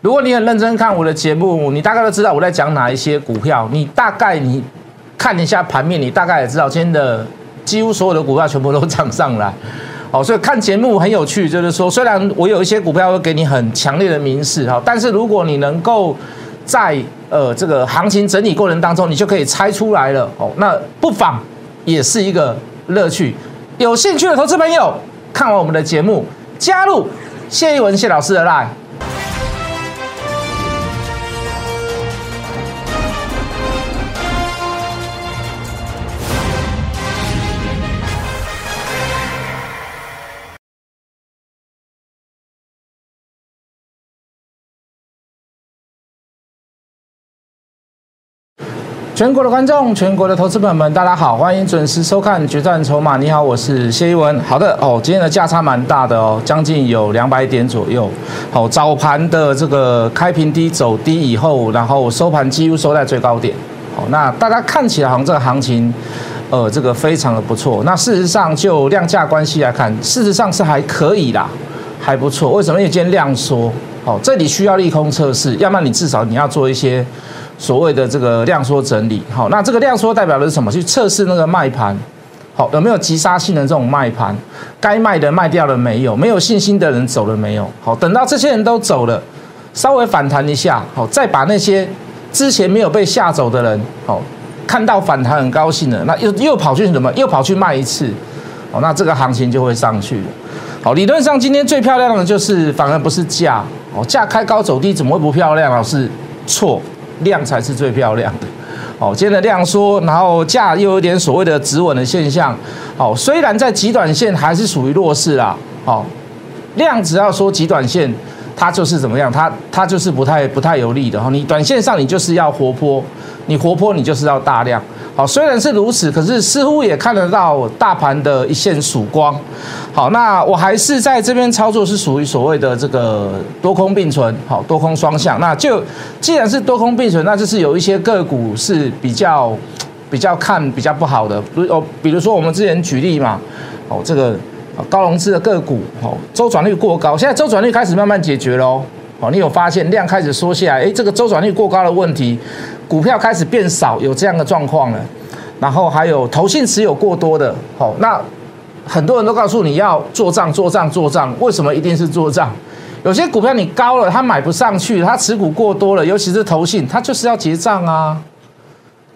如果你很认真看我的节目，你大概都知道我在讲哪一些股票。你大概你看一下盘面，你大概也知道今天的几乎所有的股票全部都涨上来。哦，所以看节目很有趣，就是说，虽然我有一些股票会给你很强烈的明示哈，但是如果你能够在呃这个行情整理过程当中，你就可以猜出来了哦，那不妨也是一个乐趣。有兴趣的投资朋友，看完我们的节目，加入谢一文谢老师的 line。全国的观众，全国的投资朋友们，大家好，欢迎准时收看《决战筹码》。你好，我是谢一文。好的哦，今天的价差蛮大的哦，将近有两百点左右。好，早盘的这个开平低走低以后，然后收盘几乎收在最高点。好，那大家看起来好像这个行情，呃，这个非常的不错。那事实上就量价关系来看，事实上是还可以啦，还不错。为什么？因为今天量缩。好，这里需要利空测试，要么你至少你要做一些。所谓的这个量缩整理，好，那这个量缩代表的是什么？去测试那个卖盘，好，有没有急杀性的这种卖盘？该卖的卖掉了没有？没有信心的人走了没有？好，等到这些人都走了，稍微反弹一下，好，再把那些之前没有被吓走的人，好，看到反弹很高兴的，那又又跑去什么？又跑去卖一次，好，那这个行情就会上去了。好，理论上今天最漂亮的就是反而不是价，哦，价开高走低怎么会不漂亮？老师错。量才是最漂亮的，哦，今天的量缩，然后价又有点所谓的止稳的现象，哦，虽然在极短线还是属于弱势啦，哦，量只要说极短线，它就是怎么样，它它就是不太不太有利的哈，你短线上你就是要活泼，你活泼你就是要大量。好，虽然是如此，可是似乎也看得到大盘的一线曙光。好，那我还是在这边操作是属于所谓的这个多空并存，好，多空双向。那就既然是多空并存，那就是有一些个股是比较比较看比较不好的，比如哦，比如说我们之前举例嘛，哦，这个高融资的个股，哦，周转率过高，现在周转率开始慢慢解决喽。哦，你有发现量开始缩下来？哎，这个周转率过高的问题。股票开始变少，有这样的状况了，然后还有投信持有过多的，好，那很多人都告诉你要做账、做账、做账，为什么一定是做账？有些股票你高了，它买不上去，它持股过多了，尤其是投信，它就是要结账啊，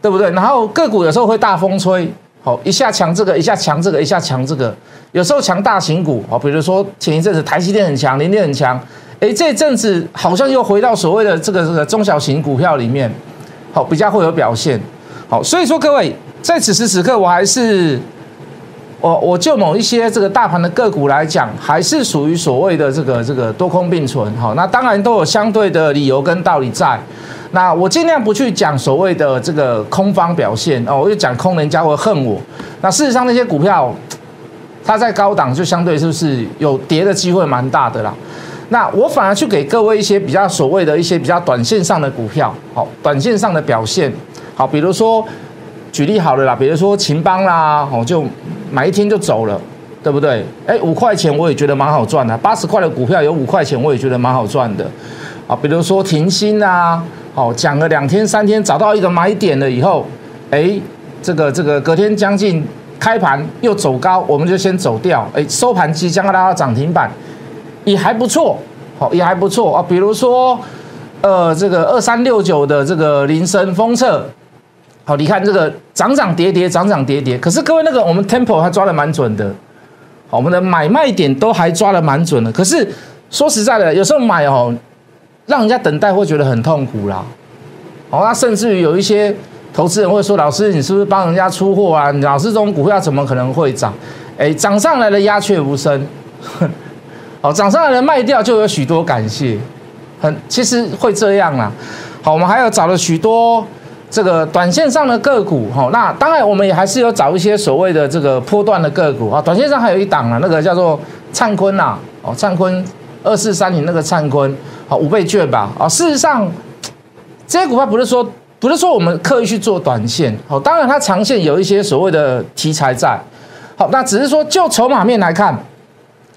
对不对？然后个股有时候会大风吹，好，一下强这个，一下强这个，一下强这个，有时候强大型股，好，比如说前一阵子台积电很强，联电很强，哎，这阵子好像又回到所谓的这个这个中小型股票里面。好，比较会有表现。好，所以说各位在此时此刻，我还是我我就某一些这个大盘的个股来讲，还是属于所谓的这个这个多空并存。好，那当然都有相对的理由跟道理在。那我尽量不去讲所谓的这个空方表现哦，我就讲空人家会恨我。那事实上那些股票，它在高档就相对是不是有跌的机会蛮大的啦。那我反而去给各位一些比较所谓的一些比较短线上的股票，好，短线上的表现，好，比如说举例好了啦，比如说秦邦啦，哦，就买一天就走了，对不对？哎，五块钱我也觉得蛮好赚的，八十块的股票有五块钱我也觉得蛮好赚的，啊，比如说停薪啊，好，讲了两天三天找到一个买点了以后，哎，这个这个隔天将近开盘又走高，我们就先走掉，哎，收盘即将拉到涨停板。也还不错，好，也还不错啊。比如说，呃，这个二三六九的这个林森封测，好，你看这个涨涨跌跌，涨涨跌跌。可是各位那个我们 Temple 还抓的蛮准的，好，我们的买卖点都还抓的蛮准的。可是说实在的，有时候买哦，让人家等待会觉得很痛苦啦。好，那甚至于有一些投资人会说：“老师，你是不是帮人家出货啊？老师这种股票怎么可能会涨？哎，涨上来的鸦雀无声。”好，涨上来的卖掉就有许多感谢，很其实会这样啦。好，我们还有找了许多这个短线上的个股，哈，那当然我们也还是有找一些所谓的这个波段的个股啊。短线上还有一档啊，那个叫做灿坤呐，哦，灿坤二四三零那个灿坤，好五倍券吧，啊，事实上这些股票不是说不是说我们刻意去做短线，好，当然它长线有一些所谓的题材在，好，那只是说就筹码面来看。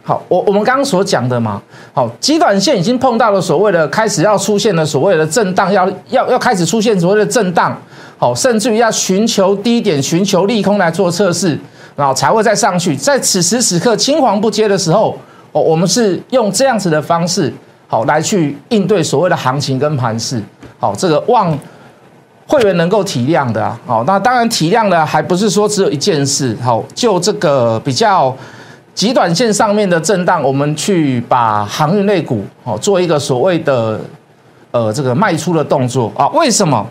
好，我我们刚刚所讲的嘛，好，极短线已经碰到了所谓的开始要出现的所谓的震荡，要要要开始出现所谓的震荡，好，甚至于要寻求低点、寻求利空来做测试，然后才会再上去。在此时此刻青黄不接的时候，哦，我们是用这样子的方式，好来去应对所谓的行情跟盘势，好，这个望会员能够体谅的啊，好，那当然体谅的还不是说只有一件事，好，就这个比较。极短线上面的震荡，我们去把航运类股哦做一个所谓的呃这个卖出的动作啊？为什么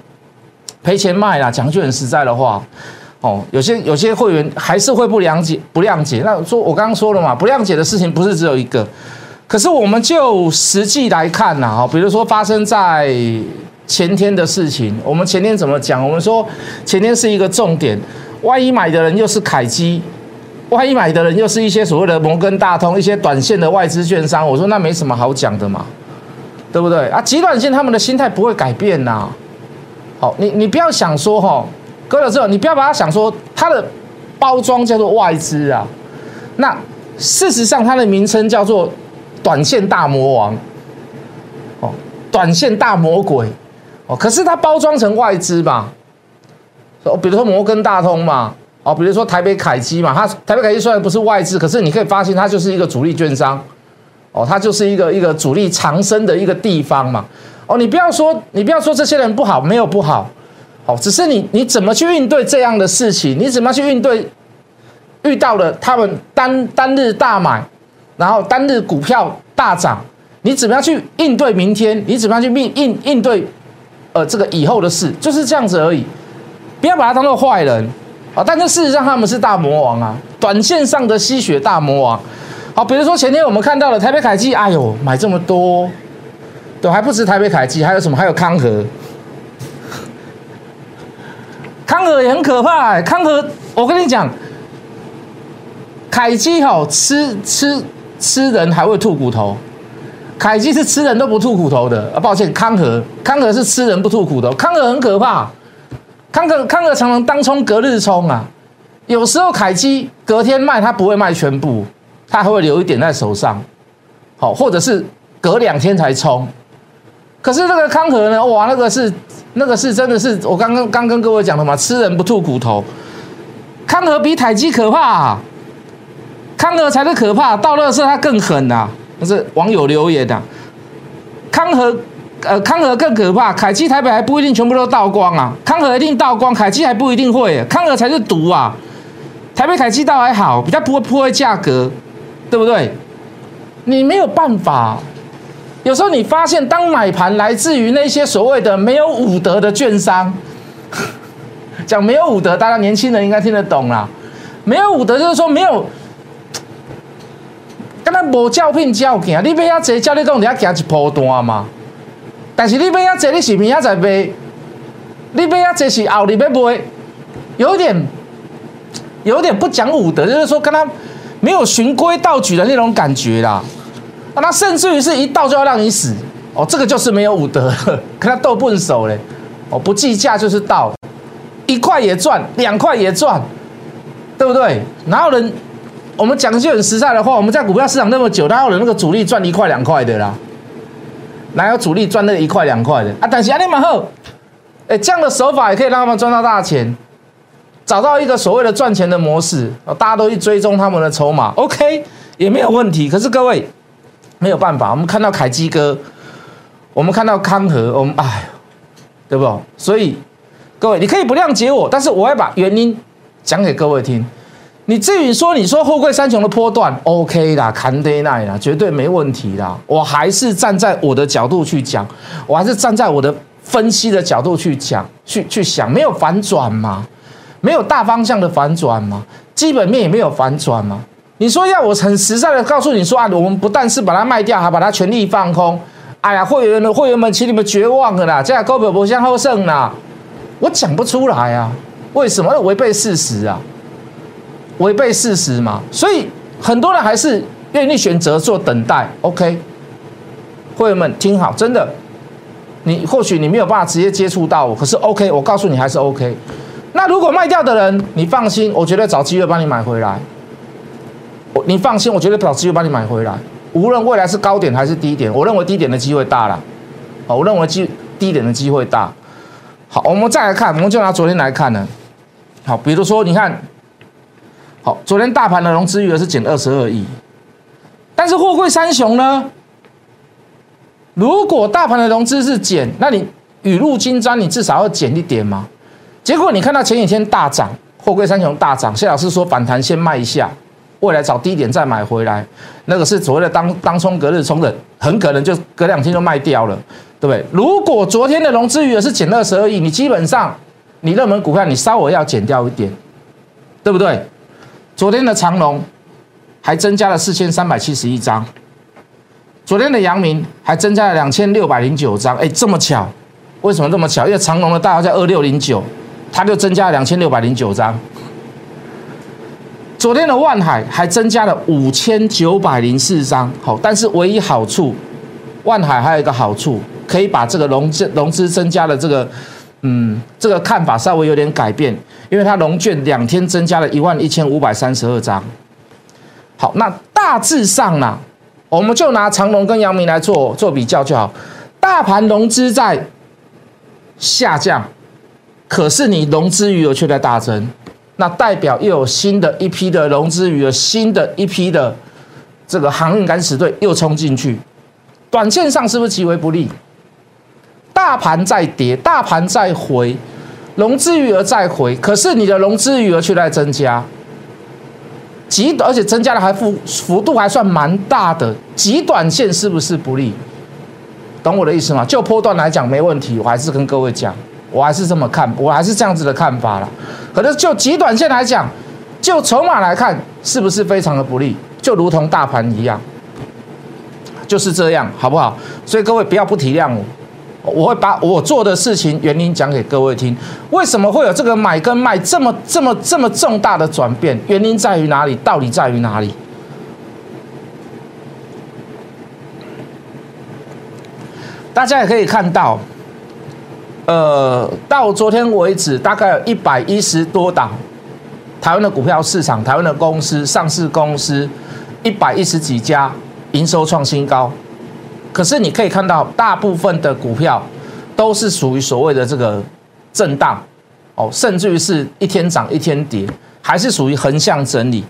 赔钱卖啦？讲句很实在的话哦，有些有些会员还是会不谅解不谅解。那说我刚刚说了嘛，不谅解的事情不是只有一个，可是我们就实际来看呐，哈，比如说发生在前天的事情，我们前天怎么讲？我们说前天是一个重点，万一买的人又是凯基。万一买的人又是一些所谓的摩根大通、一些短线的外资券商，我说那没什么好讲的嘛，对不对啊？极短线他们的心态不会改变呐。好，你你不要想说哈，割了之后你不要把它想说它的包装叫做外资啊，那事实上它的名称叫做短线大魔王，哦，短线大魔鬼，哦，可是它包装成外资吧，哦，比如说摩根大通嘛。哦，比如说台北凯基嘛，它台北凯基虽然不是外资，可是你可以发现它就是一个主力券商，哦，它就是一个一个主力藏身的一个地方嘛。哦，你不要说你不要说这些人不好，没有不好，哦，只是你你怎么去应对这样的事情？你怎么去应对遇到了他们单单日大买，然后单日股票大涨，你怎么样去应对明天？你怎么样去应应应对呃这个以后的事？就是这样子而已，不要把它当做坏人。啊！但是事实上他们是大魔王啊，短线上的吸血大魔王。好，比如说前天我们看到了台北凯基，哎呦，买这么多，对，还不止台北凯基，还有什么？还有康和，康和也很可怕。康和，我跟你讲，凯基好吃吃吃人还会吐骨头，凯基是吃人都不吐骨头的啊。抱歉，康和康和是吃人不吐骨头，康和很可怕。康克康克常常当冲隔日冲啊，有时候凯基隔天卖，他不会卖全部，他还会留一点在手上，好，或者是隔两天才冲。可是那个康和呢？哇，那个是那个是真的是我刚刚刚跟各位讲的嘛，吃人不吐骨头。康和比凯基可怕，啊康和才是可怕，到乐色他更狠呐，那是网友留言的，康和。呃，康和更可怕，凯基台北还不一定全部都倒光啊，康和一定倒光，凯基还不一定会，康和才是毒啊。台北凯基倒还好，比较不会破坏价格，对不对？你没有办法，有时候你发现，当买盘来自于那些所谓的没有武德的券商，讲没有武德，大家年轻人应该听得懂啦。没有武德就是说没有，跟他无照片照片，你不要直接叫你讲，你要行一波段嘛。但是你买遐济，你是明仔再卖，你买遐济是后日要卖，有点有点不讲武德，就是说跟他没有循规蹈矩的那种感觉啦。啊，那甚至于是一到就要让你死哦，这个就是没有武德，跟他斗笨手嘞。哦，不计价就是到，一块也赚，两块也赚，对不对？哪有人？我们讲句很实在的话，我们在股票市场那么久，哪有人那个主力赚一块两块的啦？哪有主力赚那一块两块的啊？但是阿尼玛后，哎，这样的手法也可以让他们赚到大钱，找到一个所谓的赚钱的模式！大家都去追踪他们的筹码，OK，也没有问题。可是各位没有办法，我们看到凯基哥，我们看到康和，我们哎，对不？所以各位你可以不谅解我，但是我要把原因讲给各位听。你至于说，你说货柜三雄的波段 OK 啦，坎德奈啦，绝对没问题啦。我还是站在我的角度去讲，我还是站在我的分析的角度去讲，去去想，没有反转吗？没有大方向的反转吗？基本面也没有反转吗？你说要我很实在的告诉你说啊，我们不但是把它卖掉，还把它全力放空。哎呀，会员的会员们，请你们绝望了啦，这样高表不向后胜啦。我讲不出来啊，为什么？违背事实啊。违背事实嘛，所以很多人还是愿意选择做等待。OK，会员们听好，真的，你或许你没有办法直接接触到我，可是 OK，我告诉你还是 OK。那如果卖掉的人，你放心，我绝对找机会帮你买回来。你放心，我绝对找机会帮你买回来。无论未来是高点还是低点，我认为低点的机会大了。好，我认为机低点的机会大。好，我们再来看，我们就拿昨天来看呢。好，比如说你看，好，昨天大盘的融资余额是减二十二亿，但是货柜三雄呢？如果大盘的融资是减，那你雨露均沾，你至少要减一点嘛。结果你看到前几天大涨，货柜三雄大涨，谢老师说反弹先卖一下，未来找低点再买回来，那个是所谓的当当冲隔日冲的，很可能就隔两天就卖掉了，对不对？如果昨天的融资余额是减二十二亿，你基本上你热门股票你稍微要减掉一点，对不对？昨天的长隆还增加了四千三百七十一张。昨天的阳明还增加了两千六百零九张，哎，这么巧？为什么这么巧？因为长隆的大号在二六零九，它就增加了两千六百零九张。昨天的万海还增加了五千九百零四张，好，但是唯一好处，万海还有一个好处，可以把这个融资融资增加的这个，嗯，这个看法稍微有点改变，因为它融券两天增加了一万一千五百三十二张。好，那大致上呢？我们就拿长隆跟阳明来做做比较就好。大盘融资在下降，可是你融资余额却在大增，那代表又有新的一批的融资余额，新的一批的这个航运敢死队又冲进去，短线上是不是极为不利？大盘在跌，大盘在回，融资余额在回，可是你的融资余额却在增加。极而且增加的还幅幅度还算蛮大的，极短线是不是不利？懂我的意思吗？就波段来讲没问题，我还是跟各位讲，我还是这么看，我还是这样子的看法了。可是就极短线来讲，就筹码来看，是不是非常的不利？就如同大盘一样，就是这样，好不好？所以各位不要不体谅我。我会把我做的事情原因讲给各位听。为什么会有这个买跟卖这么这么这么重大的转变？原因在于哪里？到底在于哪里？大家也可以看到，呃，到昨天为止，大概有一百一十多档台湾的股票市场，台湾的公司上市公司一百一十几家营收创新高。可是你可以看到，大部分的股票都是属于所谓的这个震荡哦，甚至于是一天涨一天跌，还是属于横向整理。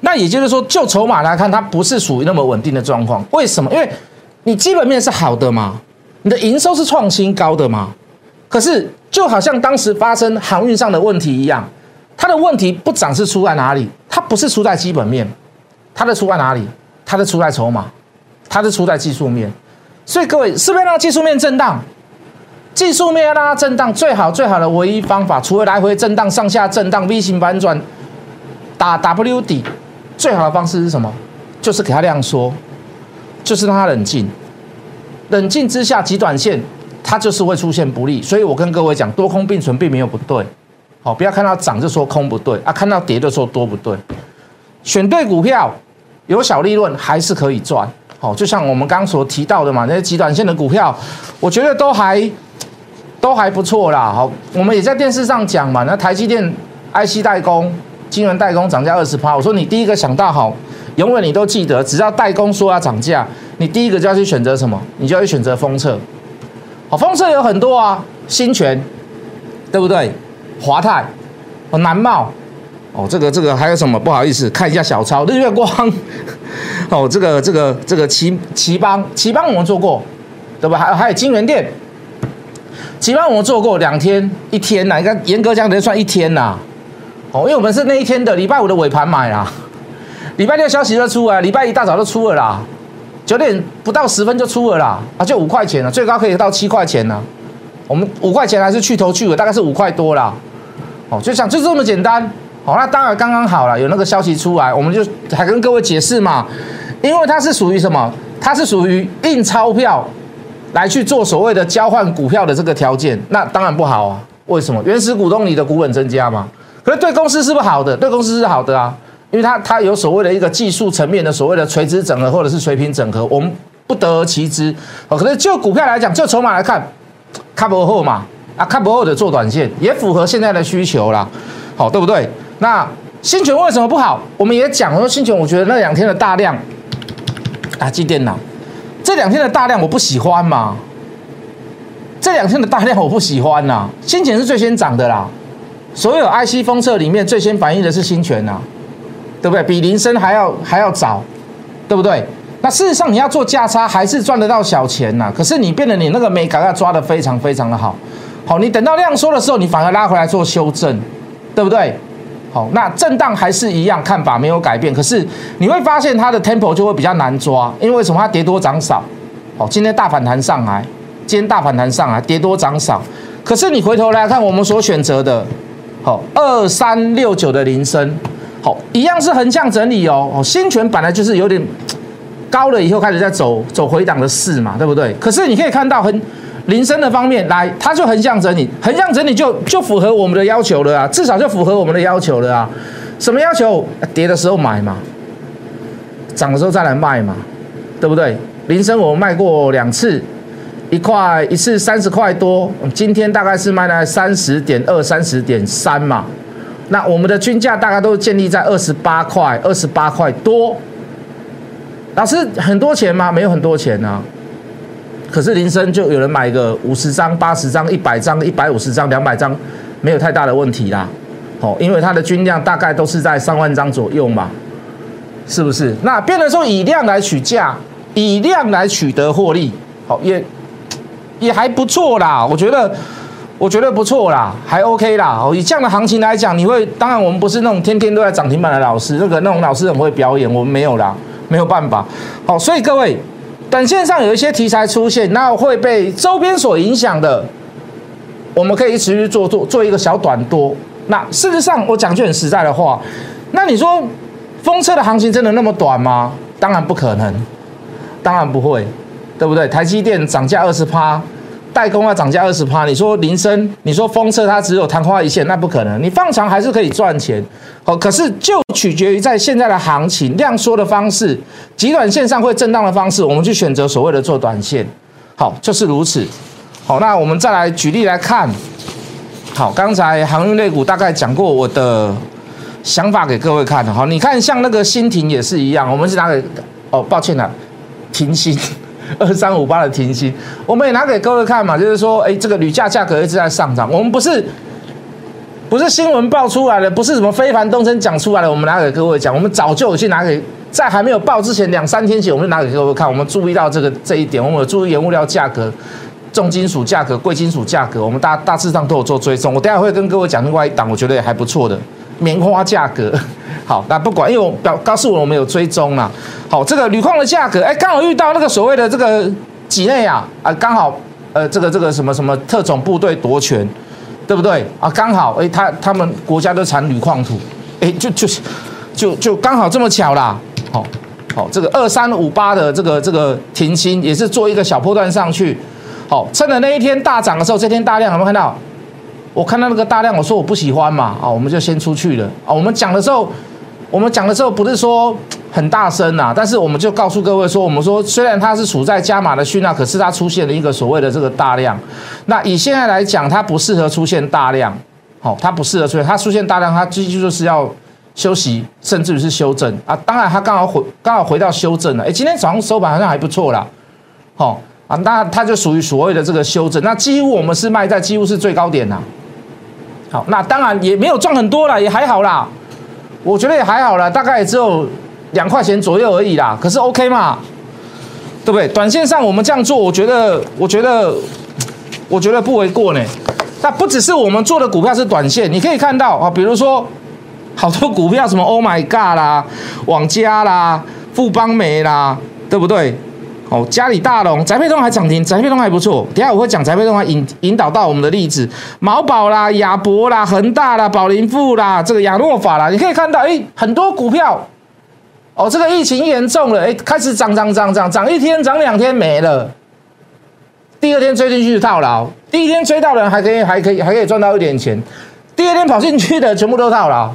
那也就是说，就筹码来看，它不是属于那么稳定的状况。为什么？因为你基本面是好的嘛，你的营收是创新高的嘛。可是就好像当时发生航运上的问题一样，它的问题不涨是出在哪里？它不是出在基本面，它的出在哪里？它的出在筹码。它是出在技术面，所以各位是不是让技术面震荡？技术面要让它震荡，最好最好的唯一方法，除了来回震荡、上下震荡、V 型反转、打 W 底，最好的方式是什么？就是给它量缩，就是让它冷静。冷静之下，极短线它就是会出现不利。所以我跟各位讲，多空并存并没有不对。好，不要看到涨就说空不对啊，看到跌就说多不对。选对股票，有小利润还是可以赚。好，就像我们刚所提到的嘛，那些极短线的股票，我觉得都还都还不错啦。好，我们也在电视上讲嘛，那台积电 IC 代工、晶圆代工涨价二十趴，我说你第一个想到好，永远你都记得，只要代工说要涨价，你第一个就要去选择什么？你就要去选择封测。好，封测有很多啊，新泉，对不对？华泰，哦，南茂。哦，这个这个还有什么？不好意思，看一下小抄，日月光。哦，这个这个这个奇奇邦奇邦我们做过，对吧？还还有金源店，奇邦我们做过两天一天呐，应该严格讲得算一天呐。哦，因为我们是那一天的礼拜五的尾盘买啦，礼拜六消息就出来，礼拜一大早就出了啦，九点不到十分就出了啦，啊，就五块钱了，最高可以到七块钱呢。我们五块钱还是去头去尾，大概是五块多啦。哦，就想就这么简单。好，那当然刚刚好了，有那个消息出来，我们就还跟各位解释嘛，因为它是属于什么？它是属于印钞票来去做所谓的交换股票的这个条件，那当然不好啊。为什么？原始股东你的股本增加嘛？可是对公司是不好的？对公司是好的啊，因为它它有所谓的一个技术层面的所谓的垂直整合或者是水平整合，我们不得而其知。哦，可是就股票来讲，就筹码来看，卡不嘛，啊，卡不后的做短线也符合现在的需求啦，好，对不对？那新泉为什么不好？我们也讲说新泉，我觉得那两天的大量啊，进电脑这两天的大量我不喜欢嘛。这两天的大量我不喜欢呐。新泉是最先涨的啦，所有 IC 封测里面最先反映的是新泉呐，对不对？比林森还要还要早，对不对？那事实上你要做价差还是赚得到小钱呐。可是你变得你那个美感要抓得非常非常的好，好，你等到量缩的时候，你反而拉回来做修正，对不对？那震荡还是一样，看法没有改变。可是你会发现它的 tempo 就会比较难抓，因为什么它跌多涨少？好，今天大反弹上来，今天大反弹上来，跌多涨少。可是你回头来看我们所选择的，好，二三六九的铃声，好，一样是横向整理哦。哦，新权本来就是有点高了，以后开始在走走回档的势嘛，对不对？可是你可以看到很。铃声的方面来，它就横向整理，横向整理就就符合我们的要求了啊，至少就符合我们的要求了啊。什么要求？跌的时候买嘛，涨的时候再来卖嘛，对不对？铃声我们卖过两次，一块一次三十块多，今天大概是卖在三十点二、三十点三嘛。那我们的均价大概都建立在二十八块、二十八块多。老师很多钱吗？没有很多钱啊。可是铃声就有人买个五十张、八十张、一百张、一百五十张、两百张，没有太大的问题啦。哦，因为它的均量大概都是在三万张左右嘛，是不是？那变得说以量来取价，以量来取得获利，好也也还不错啦。我觉得我觉得不错啦，还 OK 啦。哦，以这样的行情来讲，你会当然我们不是那种天天都在涨停板的老师，那个那种老师很会表演，我们没有啦，没有办法。好，所以各位。短线上有一些题材出现，那会被周边所影响的，我们可以持续做做做一个小短多。那事实上，我讲句很实在的话，那你说风车的行情真的那么短吗？当然不可能，当然不会，对不对？台积电涨价二十趴。代工要涨价二十趴，你说铃声，你说封测它只有昙花一现，那不可能。你放长还是可以赚钱，好，可是就取决于在现在的行情量缩的方式，极短线上会震荡的方式，我们去选择所谓的做短线，好，就是如此。好，那我们再来举例来看，好，刚才航运类股大概讲过我的想法给各位看，好，你看像那个新停也是一样，我们是拿给，哦，抱歉了，停薪。二三五八的停薪，我们也拿给各位看嘛，就是说，哎，这个铝价价格一直在上涨，我们不是不是新闻爆出来的，不是什么非凡东升讲出来的，我们拿给各位讲，我们早就有去拿给，在还没有报之前两三天前，我们就拿给各位看，我们注意到这个这一点，我们有注意原物料价格、重金属价格、贵金属价格，我们大大致上都有做追踪，我等下会跟各位讲另外一档，我觉得也还不错的。棉花价格，好，那不管，因为我表告诉我我们有追踪嘛，好，这个铝矿的价格，哎，刚好遇到那个所谓的这个几内啊，啊，刚好，呃，这个这个什么什么特种部队夺权，对不对啊？刚好，哎，他他们国家都产铝矿土，哎，就就是就就刚好这么巧啦，好，好，这个二三五八的这个这个停薪也是做一个小波段上去，好，趁着那一天大涨的时候，这天大量有没有看到？我看到那个大量，我说我不喜欢嘛，啊，我们就先出去了啊。我们讲的时候，我们讲的时候不是说很大声呐，但是我们就告诉各位说，我们说虽然它是处在加码的讯号，可是它出现了一个所谓的这个大量。那以现在来讲，它不适合出现大量，好，它不适合出现，它出现大量，它继续就是要休息，甚至于是修正啊。当然，它刚好回刚好回到修正了，哎，今天早上收盘好像还不错啦，好啊，那它就属于所谓的这个修正，那几乎我们是卖在几乎是最高点呐。好，那当然也没有赚很多了，也还好啦。我觉得也还好啦，大概也只有两块钱左右而已啦。可是 OK 嘛，对不对？短线上我们这样做，我觉得，我觉得，我觉得不为过呢。那不只是我们做的股票是短线，你可以看到啊，比如说好多股票，什么 Oh my God 啦、网家啦、富邦美啦，对不对？哦，嘉里大龙、宅配通还涨停，宅配通还不错。等下我会讲宅配通还引引导到我们的例子，毛宝啦、亚博啦、恒大啦、宝林富啦、这个亚诺法啦，你可以看到，哎，很多股票，哦，这个疫情严重了，哎，开始涨涨涨涨涨，一天涨两天没了，第二天追进去套牢，第一天追到人还可以还可以还可以赚到一点钱，第二天跑进去的全部都套牢。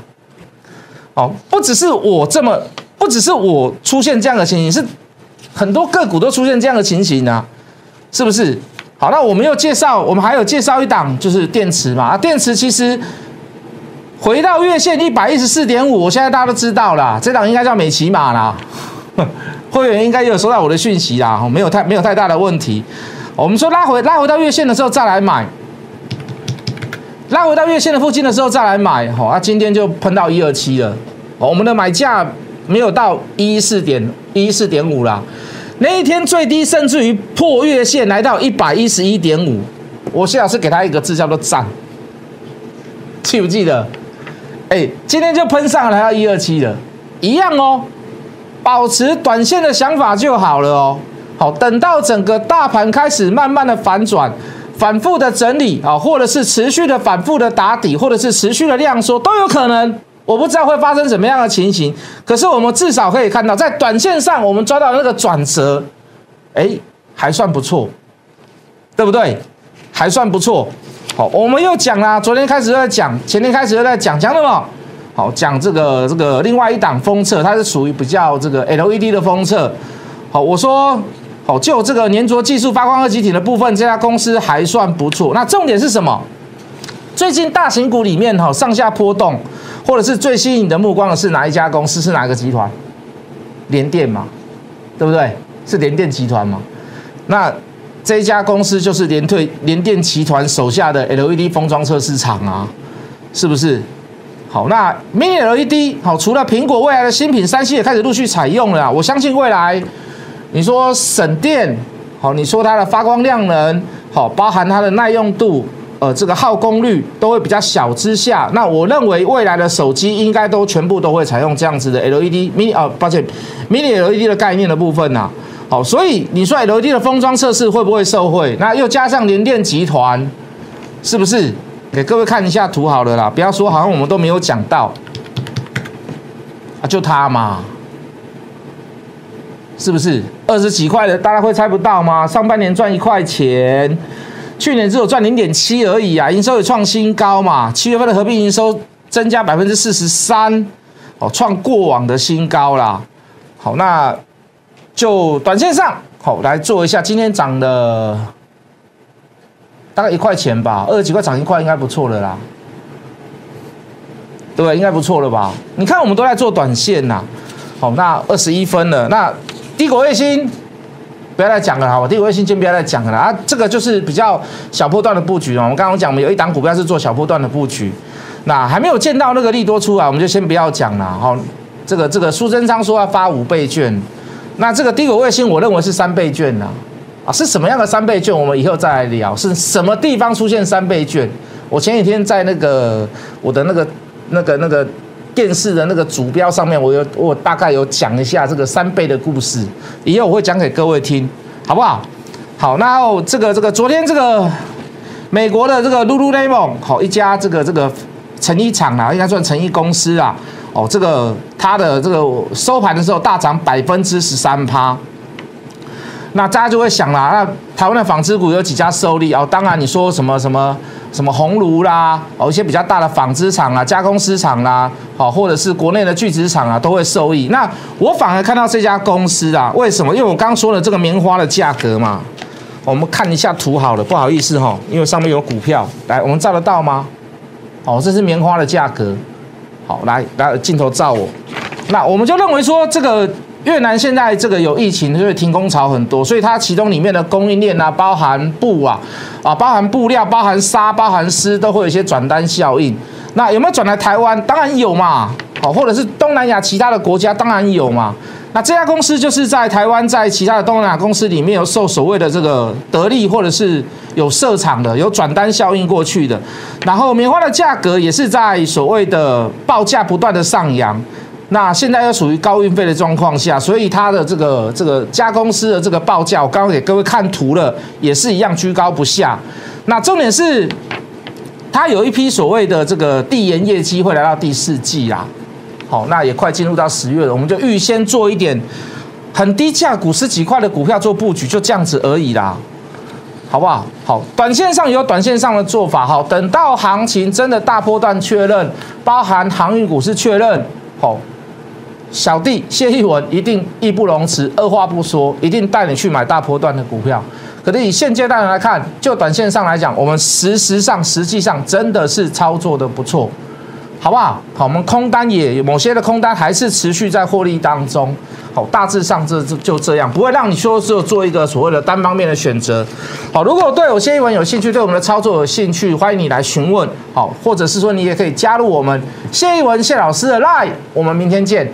哦，不只是我这么，不只是我出现这样的情形，是。很多个股都出现这样的情形啊，是不是？好，那我们又介绍，我们还有介绍一档，就是电池嘛。啊，电池其实回到月线一百一十四点五，我现在大家都知道了，这档应该叫美骑马啦。会员应该有收到我的讯息啦，没有太没有太大的问题。我们说拉回拉回到月线的时候再来买，拉回到月线的附近的时候再来买，好，啊，今天就喷到一二七了，我们的买价没有到一四点一四点五啦，那一天最低甚至于破月线来到一百一十一点五，我谢老师给他一个字叫做赞，记不记得？哎，今天就喷上来到一二七了，一样哦。保持短线的想法就好了哦。好，等到整个大盘开始慢慢的反转、反复的整理啊，或者是持续的反复的打底，或者是持续的量缩都有可能。我不知道会发生什么样的情形，可是我们至少可以看到，在短线上我们抓到那个转折，哎，还算不错，对不对？还算不错。好，我们又讲啦，昨天开始又在讲，前天开始又在讲，讲什么？好，讲这个这个另外一档封测，它是属于比较这个 LED 的封测。好，我说好，就这个粘着技术发光二极体的部分，这家公司还算不错。那重点是什么？最近大型股里面哈上下波动，或者是最吸引你的目光的是哪一家公司？是哪个集团？联电嘛，对不对？是联电集团嘛？那这一家公司就是联退联电集团手下的 LED 封装测试厂啊，是不是？好，那 Mini LED 好，除了苹果未来的新品，三星也开始陆续采用了。我相信未来，你说省电好，你说它的发光量能好，包含它的耐用度，呃，这个耗功率都会比较小之下，那我认为未来的手机应该都全部都会采用这样子的 LED Mini 啊，抱歉，Mini LED 的概念的部分呐。好，所以你说 LED 的封装测试会不会受惠？那又加上联电集团，是不是？给各位看一下图好了啦，不要说好像我们都没有讲到啊，就它嘛，是不是二十几块的？大家会猜不到吗？上半年赚一块钱，去年只有赚零点七而已啊，营收也创新高嘛，七月份的合并营收增加百分之四十三，哦，创过往的新高啦。好，那就短线上好来做一下，今天涨的。大概一块钱吧，二十几块涨一块应该不错了啦，对不对？应该不错了吧？你看我们都在做短线呐，好，那二十一分了，那低轨卫星不要再讲了哈，我低轨卫星先不要再讲了啊，这个就是比较小波段的布局哦。我们刚刚讲，我们有一档股票是做小波段的布局，那还没有见到那个利多出来，我们就先不要讲了哈。这个这个苏贞昌说要发五倍券，那这个低轨卫星我认为是三倍券呐。啊，是什么样的三倍券？我们以后再来聊。是什么地方出现三倍券？我前几天在那个我的那个那个那个电视的那个主标上面，我有我大概有讲一下这个三倍的故事。以后我会讲给各位听，好不好？好，那这个这个昨天这个美国的这个 Lululemon 好一家这个这个成衣厂啊，应该算成衣公司啊。哦，这个它的这个收盘的时候大涨百分之十三趴。那大家就会想啦，那台湾的纺织股有几家受力哦？当然你说什么什么什么红炉啦，哦一些比较大的纺织厂啊、加工丝厂啦，好或者是国内的聚酯厂啊，都会受益。那我反而看到这家公司啊，为什么？因为我刚说了这个棉花的价格嘛，我们看一下图好了，不好意思哈，因为上面有股票，来我们照得到吗？哦，这是棉花的价格，好来来镜头照我，那我们就认为说这个。越南现在这个有疫情，所以停工潮很多，所以它其中里面的供应链啊，包含布啊，啊，包含布料、包含纱、包含丝，都会有一些转单效应。那有没有转来台湾？当然有嘛，好，或者是东南亚其他的国家，当然有嘛。那这家公司就是在台湾，在其他的东南亚公司里面有受所谓的这个得利，或者是有设厂的，有转单效应过去的。然后棉花的价格也是在所谓的报价不断的上扬。那现在又属于高运费的状况下，所以它的这个这个加公司的这个报价，我刚刚给各位看图了，也是一样居高不下。那重点是，它有一批所谓的这个递延业绩会来到第四季啦。好，那也快进入到十月了，我们就预先做一点很低价股十几块的股票做布局，就这样子而已啦，好不好？好，短线上有短线上的做法，好，等到行情真的大波段确认，包含航运股是确认，好。小弟谢义文一定义不容辞，二话不说，一定带你去买大波段的股票。可是以现阶段来看，就短线上来讲，我们实时上实际上真的是操作的不错，好不好？好，我们空单也某些的空单还是持续在获利当中。好，大致上这就就这样，不会让你说只有做一个所谓的单方面的选择。好，如果对我谢一文有兴趣，对我们的操作有兴趣，欢迎你来询问。好，或者是说你也可以加入我们谢一文谢老师的 Line。我们明天见。